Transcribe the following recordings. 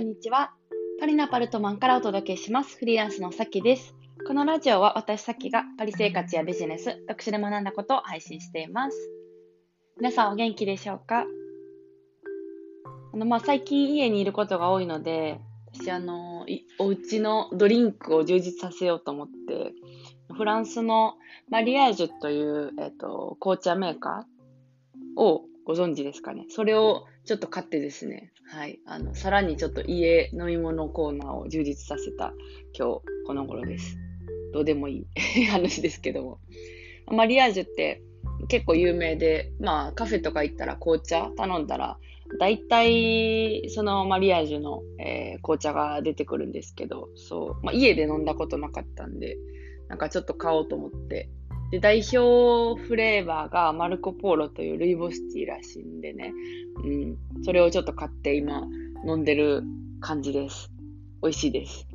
んにちは。パリのアパルトマンからお届けします。フリーランスのさきです。このラジオは私さきがパリ生活やビジネス、読書で学んだことを配信しています。皆さんお元気でしょうか？あの、まあ、最近家にいることが多いので、私、あの、お家のドリンクを充実させようと思って、フランスのマリアージュという、えっ、と、紅茶メーカーをご存知ですかね？それをちょっと買ってですね、はい、あの、さらにちょっと家飲み物コーナーを充実させた今日この頃です。どうでもいい 話ですけども。マリアージュって結構有名で、まあカフェとか行ったら紅茶頼んだら、大体そのマリアージュの、えー、紅茶が出てくるんですけど、そう、まあ、家で飲んだことなかったんで、なんかちょっと買おうと思ってで、代表フレーバーがマルコポーロというルイボスティーらしいんでね、うん、それをちょっと買って今飲んでる感じです。美味しいです。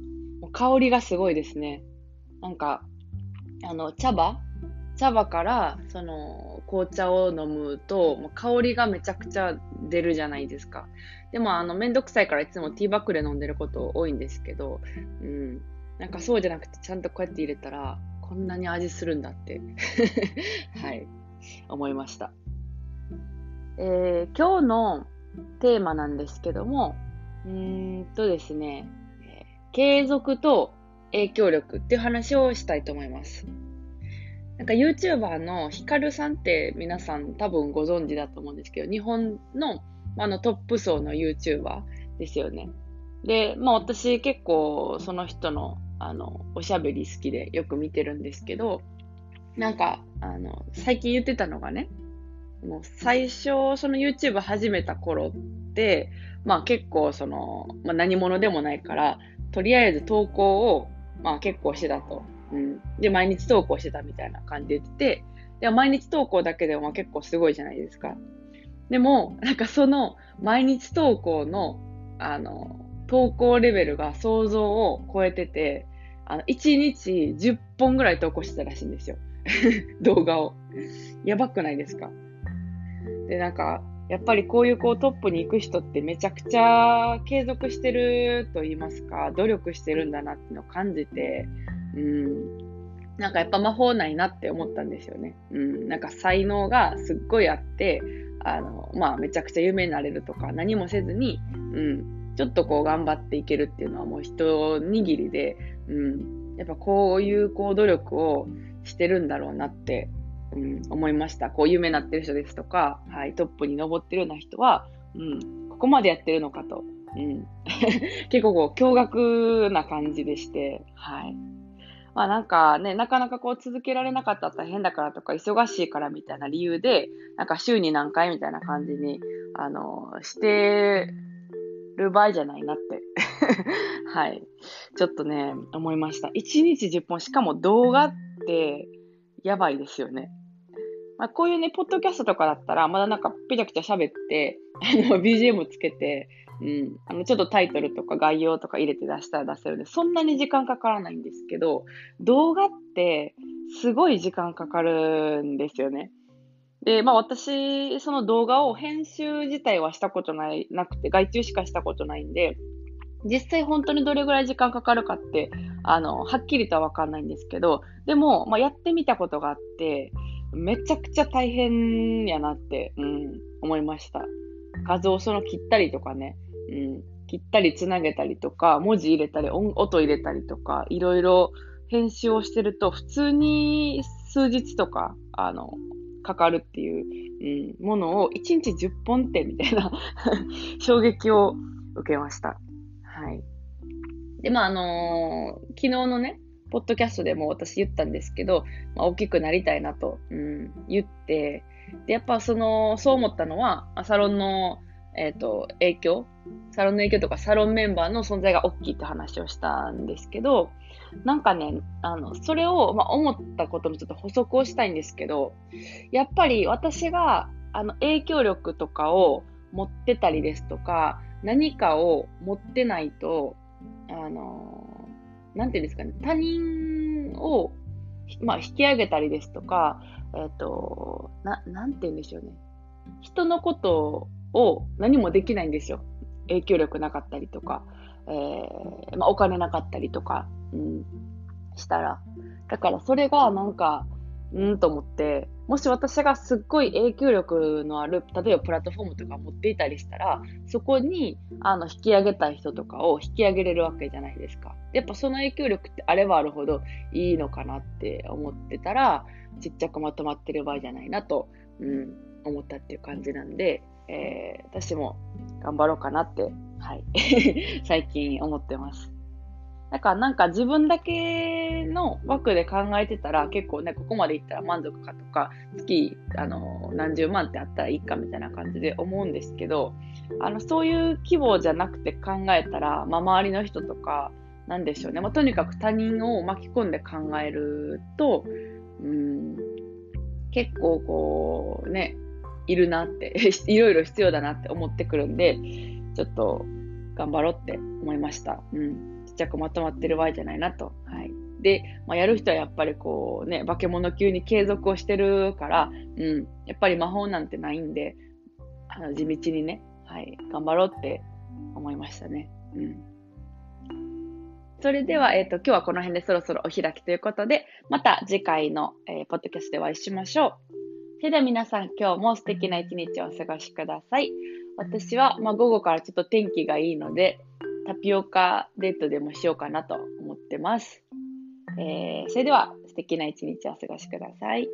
もう香りがすごいですね。なんか、あの、茶葉？茶葉からその紅茶を飲むともう香りがめちゃくちゃ出るじゃないですか。でもあのめんどくさいからいつもティーバッグで飲んでること多いんですけど、うん、なんかそうじゃなくてちゃんとこうやって入れたらこんなに味するんだってはい、思いました。えー、今日のテーマなんですけども、うーんとですね、えー、継続と影響力っていう話をしたいと思います。なんか YouTuber のヒカルさんって皆さん多分ご存知だと思うんですけど、日本のあのトップ層の YouTuber ですよね。で、まあ私結構その人のあの、おしゃべり好きでよく見てるんですけど、なんか、あの、最近言ってたのがね、もう最初、その YouTube 始めた頃って、まあ結構その、まあ何者でもないから、とりあえず投稿を、まあ結構してたと。うん。で、毎日投稿してたみたいな感じで言ってて、で毎日投稿だけでも結構すごいじゃないですか。でも、なんかその毎日投稿の、あの、投稿レベルが想像を超えてて、あの、1日10本ぐらい投稿してたらしいんですよ。動画を。やばくないですか？で、なんか、やっぱりこういうこうトップに行く人ってめちゃくちゃ継続してると言いますか、努力してるんだなっていうのを感じて、うん、なんかやっぱ魔法ないなって思ったんですよね。うん、なんか才能がすっごいあって、あの、まあめちゃくちゃ有名になれるとか、何もせずに、うん、ちょっとこう頑張っていけるっていうのはもう一握りで、うん、やっぱこういうこう努力をしてるんだろうなって、うん、思いました。こう有名になってる人ですとか、はい、トップに登ってるような人は、うん、ここまでやってるのかと、うん、結構こう驚愕な感じでして、はい。まあなんかね、なかなかこう続けられなかったら大変だからとか、忙しいからみたいな理由で、なんか週に何回みたいな感じに、あの、してる場合じゃないなって はい。ちょっとね、思いました。1日10本、しかも動画ってやばいですよね。まあ、こういうね、ポッドキャストとかだったら、まだなんかぺちゃくちゃ喋って、あの、BGM つけて、うん、あの、ちょっとタイトルとか概要とか入れて出したら出せるんで、そんなに時間かからないんですけど、動画ってすごい時間かかるんですよね。で、まあ私、その動画を編集自体はしたことない、なくて、外注しかしたことないんで、実際本当にどれぐらい時間かかるかって、あの、はっきりとはわかんないんですけど、でも、まあやってみたことがあって、めちゃくちゃ大変やなって、うん、思いました。画像その切ったりとかね、うん、切ったりつなげたりとか、文字入れたり、音入れたりとか、いろいろ編集をしてると、普通に数日とか、あの、かかるっていう、うん、ものを1日10本ってみたいな 衝撃を受けました。はい。で、まあ、あのー、昨日のね、ポッドキャストでも私言ったんですけど、まあ、大きくなりたいなと、うん、言って、で、やっぱその、そう思ったのは、サロンの、えっ、ー、と、影響？サロンの影響とかサロンメンバーの存在が大きいって話をしたんですけど、なんかね、あの、それを、まあ、思ったこともちょっと補足をしたいんですけど、やっぱり私が、あの、影響力とかを持ってたりですとか、何かを持ってないと、あの、なんていうんですかね、他人を、まあ、引き上げたりですとか、えっ、ー、と、な、なんて言うんでしょうね。人のことをを何もできないんですよ。影響力なかったりとか、えー、まあ、お金なかったりとか、うん、したら。だからそれがなんか、うんと思って、もし私がすっごい影響力のある、例えばプラットフォームとか持っていたりしたら、そこにあの引き上げたい人とかを引き上げれるわけじゃないですか。やっぱその影響力ってあればあるほどいいのかなって思ってたら、ちっちゃくまとまってる場合じゃないなと、うん、思ったっていう感じなんで、えー、私も頑張ろうかなって、はい、最近思ってます。だからなんか自分だけの枠で考えてたら結構ね、ここまでいったら満足かとか、月あの何十万ってあったらいいかみたいな感じで思うんですけど、あのそういう規模じゃなくて考えたら、まあ、周りの人とか、なんでしょうね、まあ、とにかく他人を巻き込んで考えると、うん、結構こうね、いるなって いろいろ必要だなって思ってくるんで、ちょっと頑張ろうって思いました。うんちっちゃくまとまってる場合じゃないなと。はい。で、まあ、やる人はやっぱりこうね、化け物級に継続をしてるから、うん、やっぱり魔法なんてないんで、あの地道にね、はい、頑張ろうって思いましたね。うん。それでは、えっ、ー、と、今日はこの辺でそろそろお開きということで、また次回の、えー、ポッドキャストでお会いしましょう。それでは皆さん、今日も素敵な一日をお過ごしください。私は、まあ、午後からちょっと天気がいいので、タピオカデートでもしようかなと思ってます。えー、それでは素敵な一日をお過ごしください。